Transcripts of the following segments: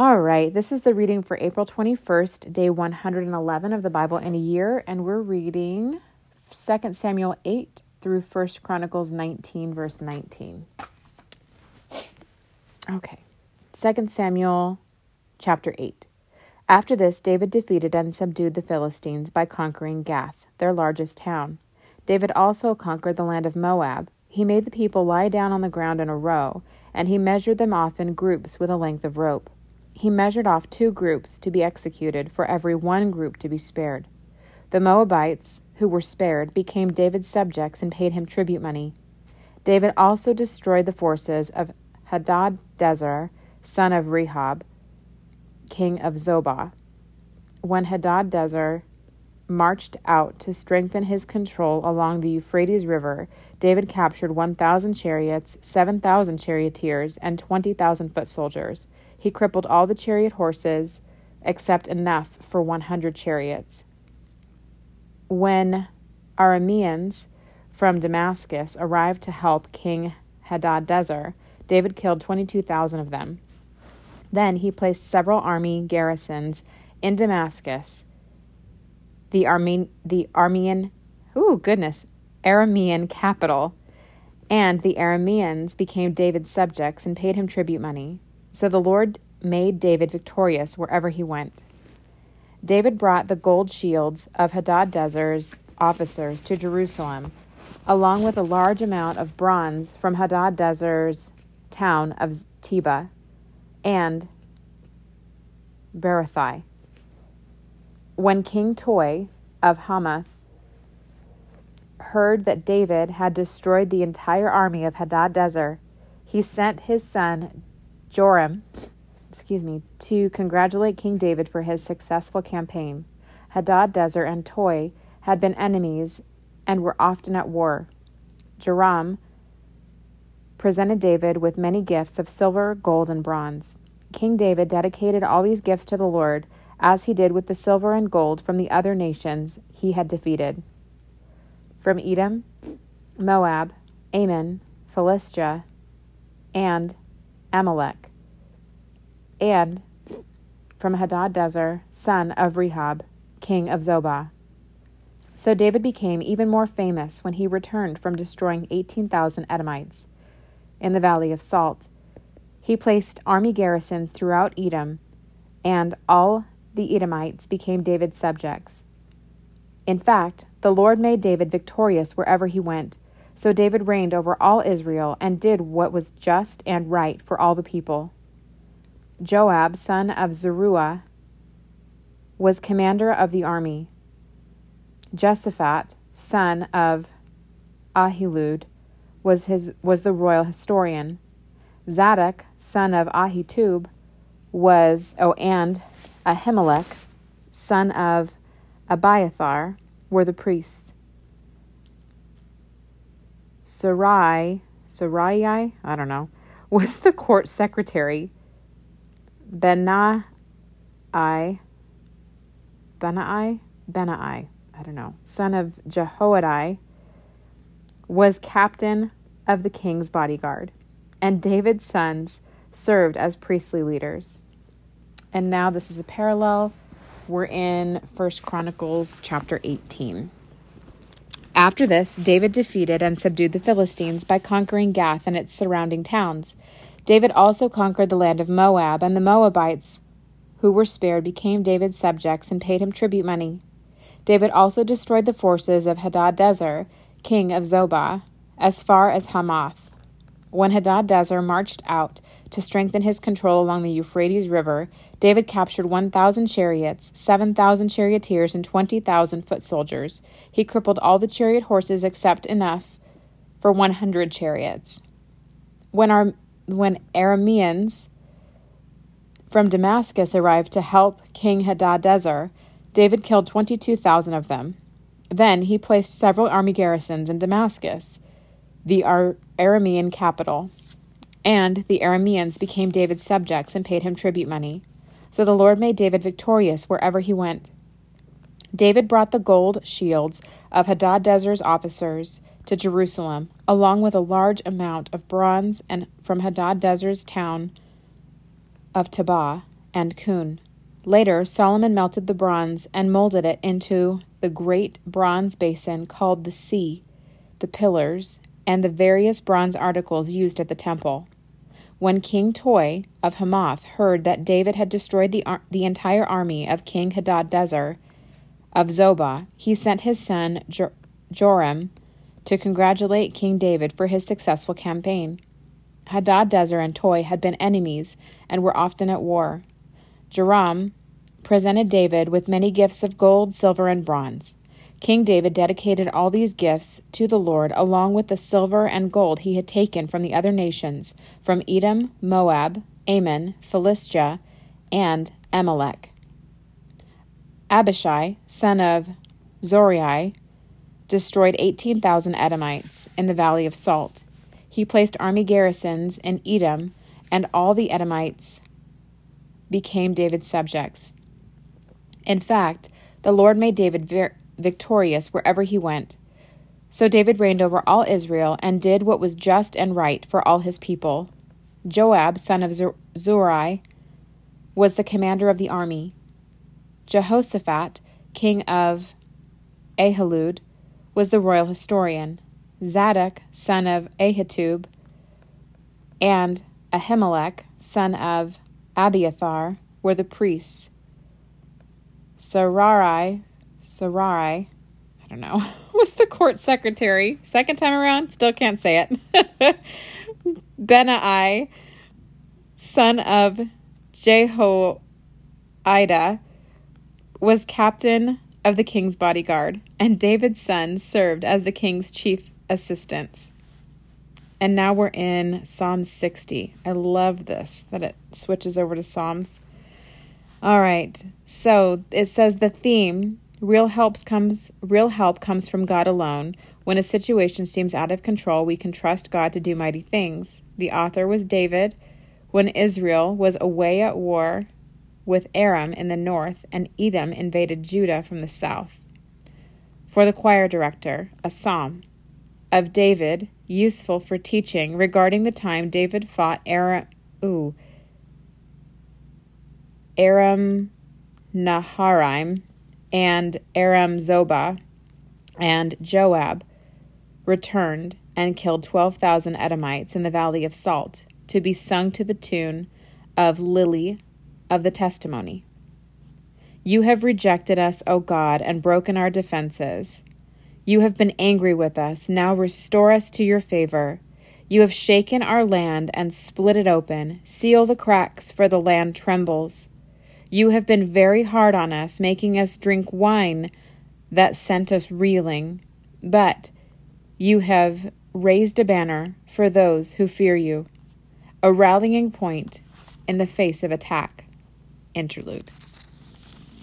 All right, this is the reading for April 21st, day 111 of the Bible in a year, and we're reading 2 Samuel 8 through 1 Chronicles 19, verse 19. Okay, 2 Samuel chapter 8. After this, David defeated and subdued the Philistines by conquering Gath, their largest town. David also conquered the land of Moab. He made the people lie down on the ground in a row, and he measured them off in groups with a length of rope. He measured off two groups to be executed for every one group to be spared. The Moabites, who were spared, became David's subjects and paid him tribute money. David also destroyed the forces of Hadadezer, son of Rehob, king of Zobah. When Hadadezer marched out to strengthen his control along the Euphrates River, David captured 1,000 chariots, 7,000 charioteers, and 20,000 foot soldiers. He crippled all the chariot horses except enough for 100 chariots. When Arameans from Damascus arrived to help King Hadadezer, David killed 22,000 of them. Then he placed several army garrisons in Damascus. The the Armenian, ooh goodness, Aramean capital, and the Arameans became David's subjects and paid him tribute money. So the Lord made David victorious wherever he went. David brought the gold shields of Hadadezer's officers to Jerusalem, along with a large amount of bronze from Hadadezer's town of Tebah and Berothai. When King Toi of Hamath heard that David had destroyed the entire army of Hadadezer, he sent his son Joram, excuse me, to congratulate King David for his successful campaign. Hadadezer and Toi had been enemies and were often at war. Joram presented David with many gifts of silver, gold, and bronze. King David dedicated all these gifts to the Lord, as he did with the silver and gold from the other nations he had defeated. From Edom, Moab, Ammon, Philistia, and Amalek, and from Hadadezer, son of Rehob, king of Zobah. So David became even more famous when he returned from destroying 18,000 Edomites. In the Valley of Salt, he placed army garrisons throughout Edom, and all the Edomites became David's subjects. In fact, the Lord made David victorious wherever he went. So David reigned over all Israel and did what was just and right for all the people. Joab, son of Zeruiah, was commander of the army. Jehoshaphat, son of Ahilud, was, his, was the royal historian. Zadok, son of Ahitub, was, oh, and Ahimelech, son of Abiathar, were the priests. Sarai, Sarai, I don't know, was the court secretary. Benai, Benai, Benai, I don't know, son of Jehoiada, was captain of the king's bodyguard, and David's sons served as priestly leaders. And now this is a parallel. We're in First Chronicles chapter 18. After this, David defeated and subdued the Philistines by conquering Gath and its surrounding towns. David also conquered the land of Moab, and the Moabites who were spared became David's subjects and paid him tribute money. David also destroyed the forces of Hadadezer, king of Zobah, as far as Hamath. When Hadadezer marched out to strengthen his control along the Euphrates River, David captured 1,000 chariots, 7,000 charioteers, and 20,000 foot soldiers. He crippled all the chariot horses except enough for 100 chariots. When, when Arameans from Damascus arrived to help King Hadadezer, David killed 22,000 of them. Then he placed several army garrisons in Damascus, the Ar- Aramean capital and the Arameans became David's subjects and paid him tribute money. So the Lord made David victorious wherever he went. David brought the gold shields of Hadadezer's officers to Jerusalem, along with a large amount of bronze and from Hadadezer's town of Tebah and Cun. Later, Solomon melted the bronze and molded it into the great bronze basin called the sea, the pillars, and the various bronze articles used at the temple. When King Toy of Hamath heard that David had destroyed the, ar- the entire army of King Hadadezer of Zobah, he sent his son Jor- Joram to congratulate King David for his successful campaign. Hadadezer and Toy had been enemies and were often at war. Joram presented David with many gifts of gold, silver, and bronze. King David dedicated all these gifts to the Lord, along with the silver and gold he had taken from the other nations, from Edom, Moab, Ammon, Philistia, and Amalek. Abishai, son of Zeruiah, destroyed 18,000 Edomites in the Valley of Salt. He placed army garrisons in Edom, and all the Edomites became David's subjects. In fact, the Lord made David very victorious wherever he went. So David reigned over all Israel and did what was just and right for all his people. Joab, son of Zeruiah, was the commander of the army. Jehoshaphat, king of Ahilud, was the royal historian. Zadok, son of Ahitub, and Ahimelech, son of Abiathar, were the priests. Sarai, Sarai, I don't know, was the court secretary. Second time around, still can't say it. Benai, son of Jehoiada, was captain of the king's bodyguard, and David's son served as the king's chief assistants. And now we're in Psalm 60. I love this that it switches over to Psalms. All right. So it says the theme Real help comes real help comes from God alone. When a situation seems out of control, we can trust God to do mighty things. The author was David when Israel was away at war with Aram in the north and Edom invaded Judah from the south. For the choir director, a psalm of David, useful for teaching regarding the time David fought Aram ooh Aram Naharaim and Aram Zobah and Joab returned and killed 12,000 Edomites in the valley of Salt to be sung to the tune of Lily of the Testimony. You have rejected us, O God, and broken our defenses. You have been angry with us. Now restore us to your favor. You have shaken our land and split it open. Seal the cracks, for the land trembles. You have been very hard on us, making us drink wine that sent us reeling. But you have raised a banner for those who fear you, a rallying point in the face of attack. Interlude.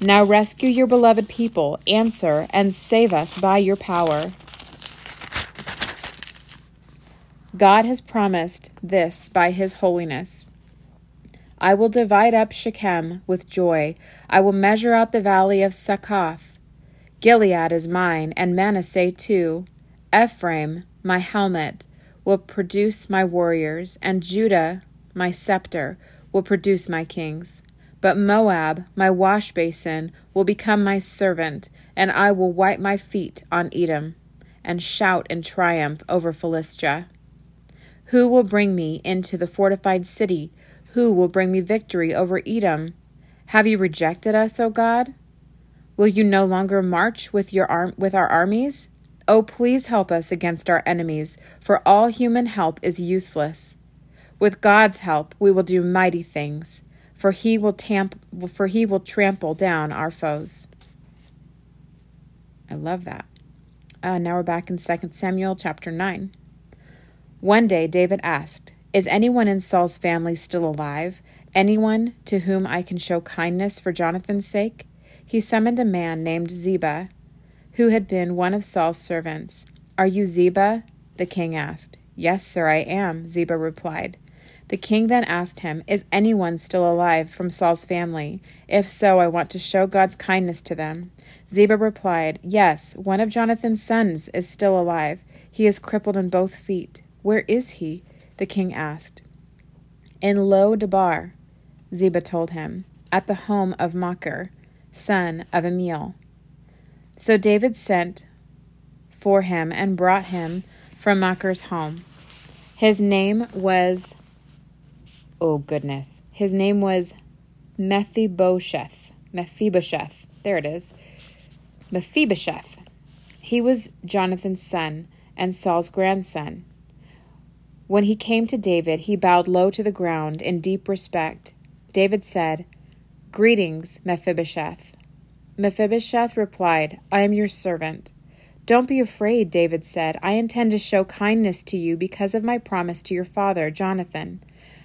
Now rescue your beloved people, answer, and save us by your power. God has promised this by his holiness. I will divide up Shechem with joy. I will measure out the valley of Succoth. Gilead is mine, and Manasseh too. Ephraim, my helmet, will produce my warriors, and Judah, my scepter, will produce my kings. But Moab, my wash basin, will become my servant, and I will wipe my feet on Edom, and shout in triumph over Philistia. Who will bring me into the fortified city? Who will bring me victory over Edom? Have you rejected us, O God? Will you no longer march with your arm with our armies? Oh, please help us against our enemies, for all human help is useless. With God's help, we will do mighty things, for he will tamp for he will trample down our foes. I love that. Uh, now we're back in 2 Samuel chapter 9. One day David asked, is anyone in Saul's family still alive? Anyone to whom I can show kindness for Jonathan's sake? He summoned a man named Ziba, who had been one of Saul's servants. Are you Ziba? The king asked. Yes, sir, I am, Ziba replied. The king then asked him, Is anyone still alive from Saul's family? If so, I want to show God's kindness to them. Ziba replied, Yes, one of Jonathan's sons is still alive. He is crippled in both feet. Where is he? The king asked. In Lo Debar, Ziba told him. at the home of Machir, son of Ammiel. So David sent for him and brought him from Machir's home. His name was, oh goodness, his name was Mephibosheth. Mephibosheth. There it is. Mephibosheth. He was Jonathan's son and Saul's grandson. When he came to David, he bowed low to the ground in deep respect. David said, Greetings, Mephibosheth. Mephibosheth replied, I am your servant. Don't be afraid, David said. I intend to show kindness to you because of my promise to your father, Jonathan.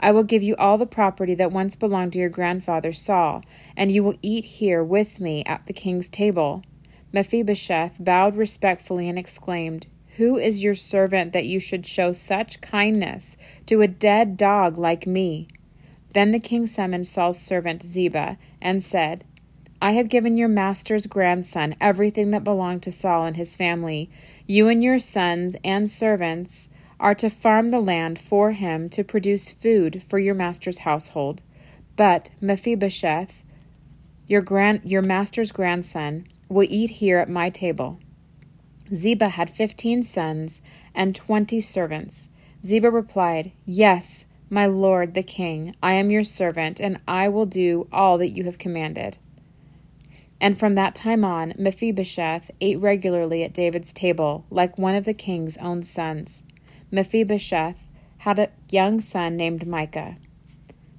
I will give you all the property that once belonged to your grandfather Saul, and you will eat here with me at the king's table. Mephibosheth bowed respectfully and exclaimed, Who is your servant that you should show such kindness to a dead dog like me? Then the king summoned Saul's servant Ziba and said, I have given your master's grandson everything that belonged to Saul and his family. You and your sons and servants are to farm the land for him to produce food for your master's household. But Mephibosheth, your grand your master's grandson, will eat here at my table. Ziba had fifteen sons and twenty servants. Ziba replied, Yes, my lord the king, I am your servant, and I will do all that you have commanded. And from that time on, Mephibosheth ate regularly at David's table, like one of the king's own sons. Mephibosheth had a young son named Micah.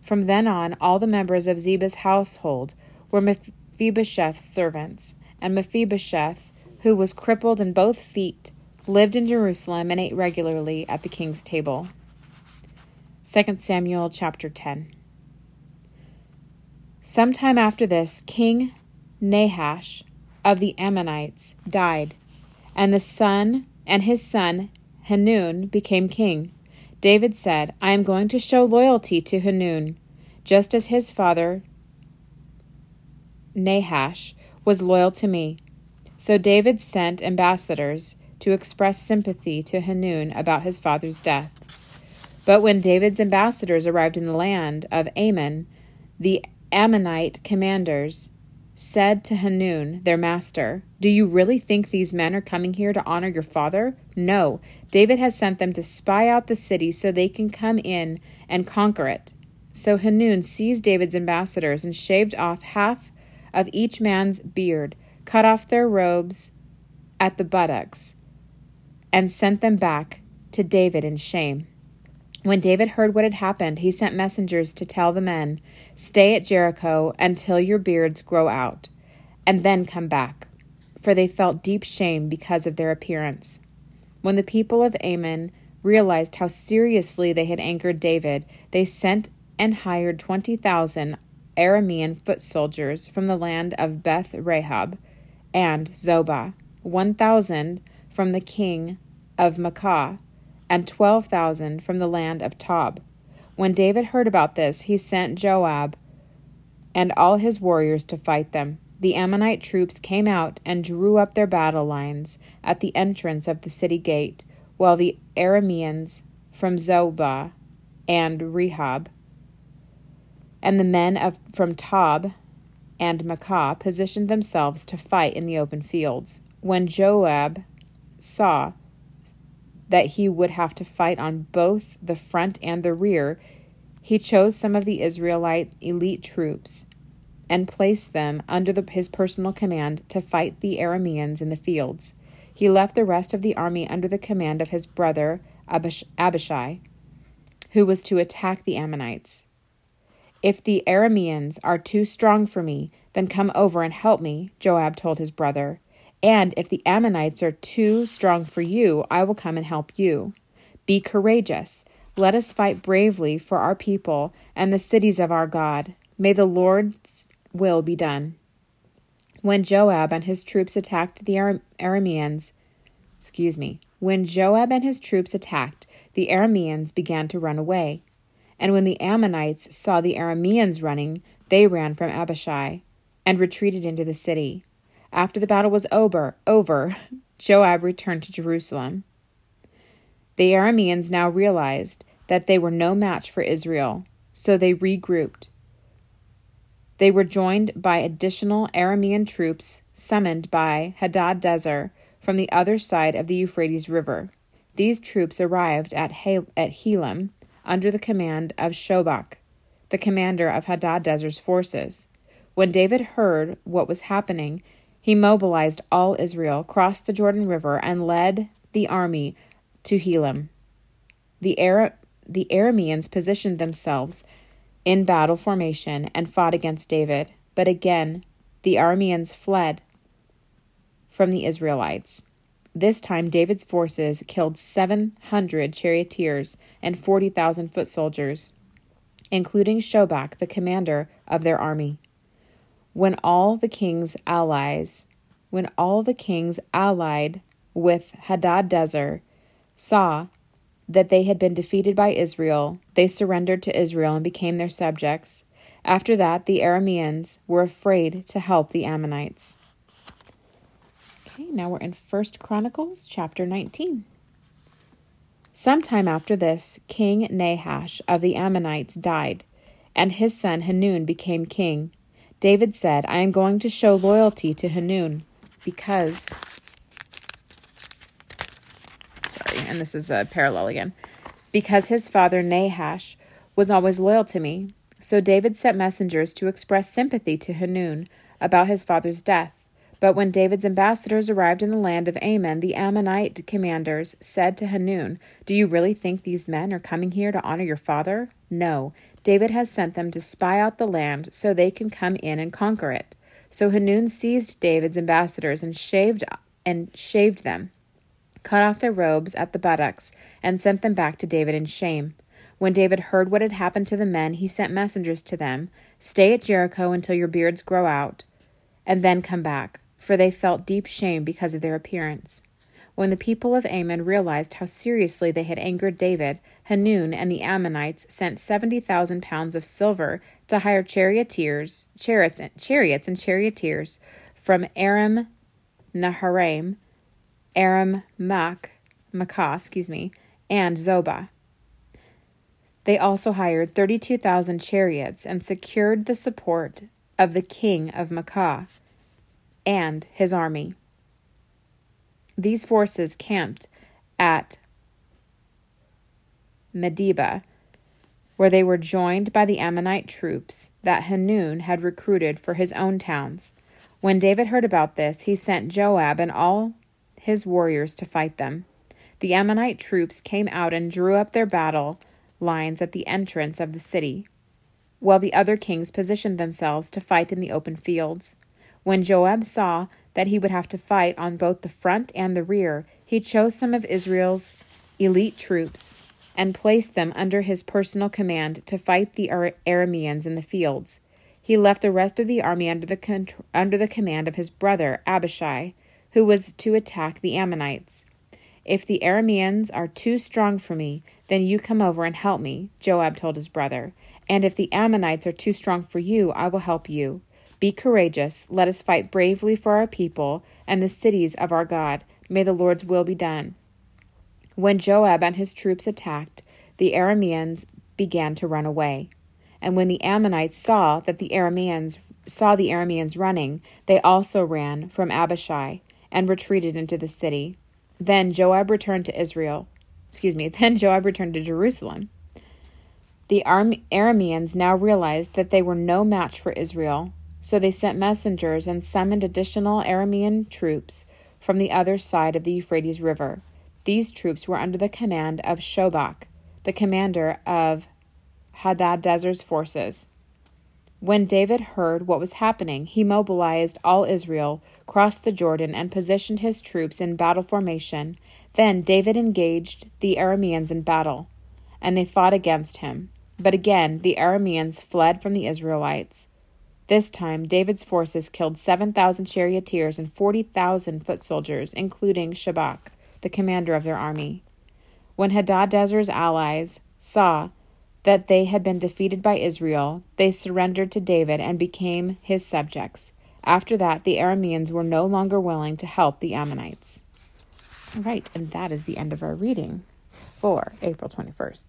From then on, all the members of Ziba's household were Mephibosheth's servants, and Mephibosheth, who was crippled in both feet, lived in Jerusalem and ate regularly at the king's table. 2 Samuel chapter 10. Sometime after this, King Nahash of the Ammonites died, and the son and his son Hanun became king. David said, I am going to show loyalty to Hanun, just as his father Nahash was loyal to me. So David sent ambassadors to express sympathy to Hanun about his father's death. But when David's ambassadors arrived in the land of Ammon, the Ammonite commanders said to Hanun, their master, Do you really think these men are coming here to honor your father? No, David has sent them to spy out the city so they can come in and conquer it. So Hanun seized David's ambassadors and shaved off half of each man's beard, cut off their robes at the buttocks, and sent them back to David in shame. When David heard what had happened, he sent messengers to tell the men, Stay at Jericho until your beards grow out, and then come back. For they felt deep shame because of their appearance. When the people of Ammon realized how seriously they had angered David, they sent and hired 20,000 Aramean foot soldiers from the land of Beth Rahab and Zobah, 1,000 from the king of Maacah and 12,000 from the land of Tob. When David heard about this, he sent Joab and all his warriors to fight them. The Ammonite troops came out and drew up their battle lines at the entrance of the city gate, while the Arameans from Zobah and Rehob and the men of, from Tob and Maacah positioned themselves to fight in the open fields. When Joab saw that he would have to fight on both the front and the rear, he chose some of the Israelite elite troops and placed them under the, his personal command to fight the Arameans in the fields. He left the rest of the army under the command of his brother Abish- Abishai, who was to attack the Ammonites. If the Arameans are too strong for me, then come over and help me, Joab told his brother. And if the Ammonites are too strong for you, I will come and help you. Be courageous. Let us fight bravely for our people and the cities of our God. May the Lord's will be done. When Joab and his troops attacked the Aram- Arameans, excuse me, when Joab and his troops attacked, the Arameans began to run away. And when the Ammonites saw the Arameans running, they ran from Abishai and retreated into the city. After the battle was over, over, Joab returned to Jerusalem. The Arameans now realized that they were no match for Israel, so they regrouped. They were joined by additional Aramean troops summoned by Hadadezer from the other side of the Euphrates River. These troops arrived at, at Helam under the command of Shobach, the commander of Hadad forces. When David heard what was happening, he mobilized all Israel, crossed the Jordan River, and led the army to Helam. The, Ara- the Arameans positioned themselves in battle formation and fought against David, but again the Arameans fled from the Israelites. This time, David's forces killed 700 charioteers and 40,000 foot soldiers, including Shobach, the commander of their army. When all the king's allies, when all the kings allied with Hadadezer saw that they had been defeated by Israel, they surrendered to Israel and became their subjects. After that, the Arameans were afraid to help the Ammonites. Now we're in First Chronicles chapter 19. Sometime after this, King Nahash of the Ammonites died, and his son Hanun became king. David said, I am going to show loyalty to Hanun because sorry, and this is a parallel again. Because his father Nahash was always loyal to me. So David sent messengers to express sympathy to Hanun about his father's death. But when David's ambassadors arrived in the land of Ammon, the Ammonite commanders said to Hanun, Do you really think these men are coming here to honor your father? No. David has sent them to spy out the land so they can come in and conquer it. So Hanun seized David's ambassadors and shaved and shaved them, cut off their robes at the buttocks, and sent them back to David in shame. When David heard what had happened to the men, he sent messengers to them Stay at Jericho until your beards grow out, and then come back for they felt deep shame because of their appearance. When the people of Ammon realized how seriously they had angered David, Hanun and the Ammonites sent 70,000 pounds of silver to hire charioteers, chariots, chariots and charioteers from Aram Naharaim, Aram Mak, Maacah, excuse me, and Zobah. They also hired 32,000 chariots and secured the support of the king of Maacah and his army. These forces camped at Medeba, where they were joined by the Ammonite troops that Hanun had recruited for his own towns. When David heard about this, he sent Joab and all his warriors to fight them. The Ammonite troops came out and drew up their battle lines at the entrance of the city, while the other kings positioned themselves to fight in the open fields. When Joab saw that he would have to fight on both the front and the rear, he chose some of Israel's elite troops and placed them under his personal command to fight the Arameans in the fields. He left the rest of the army under the, under the command of his brother Abishai, who was to attack the Ammonites. If the Arameans are too strong for me, then you come over and help me, Joab told his brother. And if the Ammonites are too strong for you, I will help you. Be courageous. Let us fight bravely for our people and the cities of our God. May the Lord's will be done. When Joab and his troops attacked, the Arameans began to run away. And when the Ammonites saw that the Arameans saw the Arameans running, they also ran from Abishai and retreated into the city. Then Joab returned to Israel. Excuse me. Then Joab returned to Jerusalem. The Arameans now realized that they were no match for Israel, so they sent messengers and summoned additional Aramean troops from the other side of the Euphrates River. These troops were under the command of Shobach, the commander of Hadadezer's forces. When David heard what was happening, he mobilized all Israel, crossed the Jordan, and positioned his troops in battle formation. Then David engaged the Arameans in battle, and they fought against him. But again the Arameans fled from the Israelites. This time, David's forces killed 7,000 charioteers and 40,000 foot soldiers, including Shobach, the commander of their army. When Hadadezer's allies saw that they had been defeated by Israel, they surrendered to David and became his subjects. After that, the Arameans were no longer willing to help the Ammonites. All right, and that is the end of our reading for April 21st.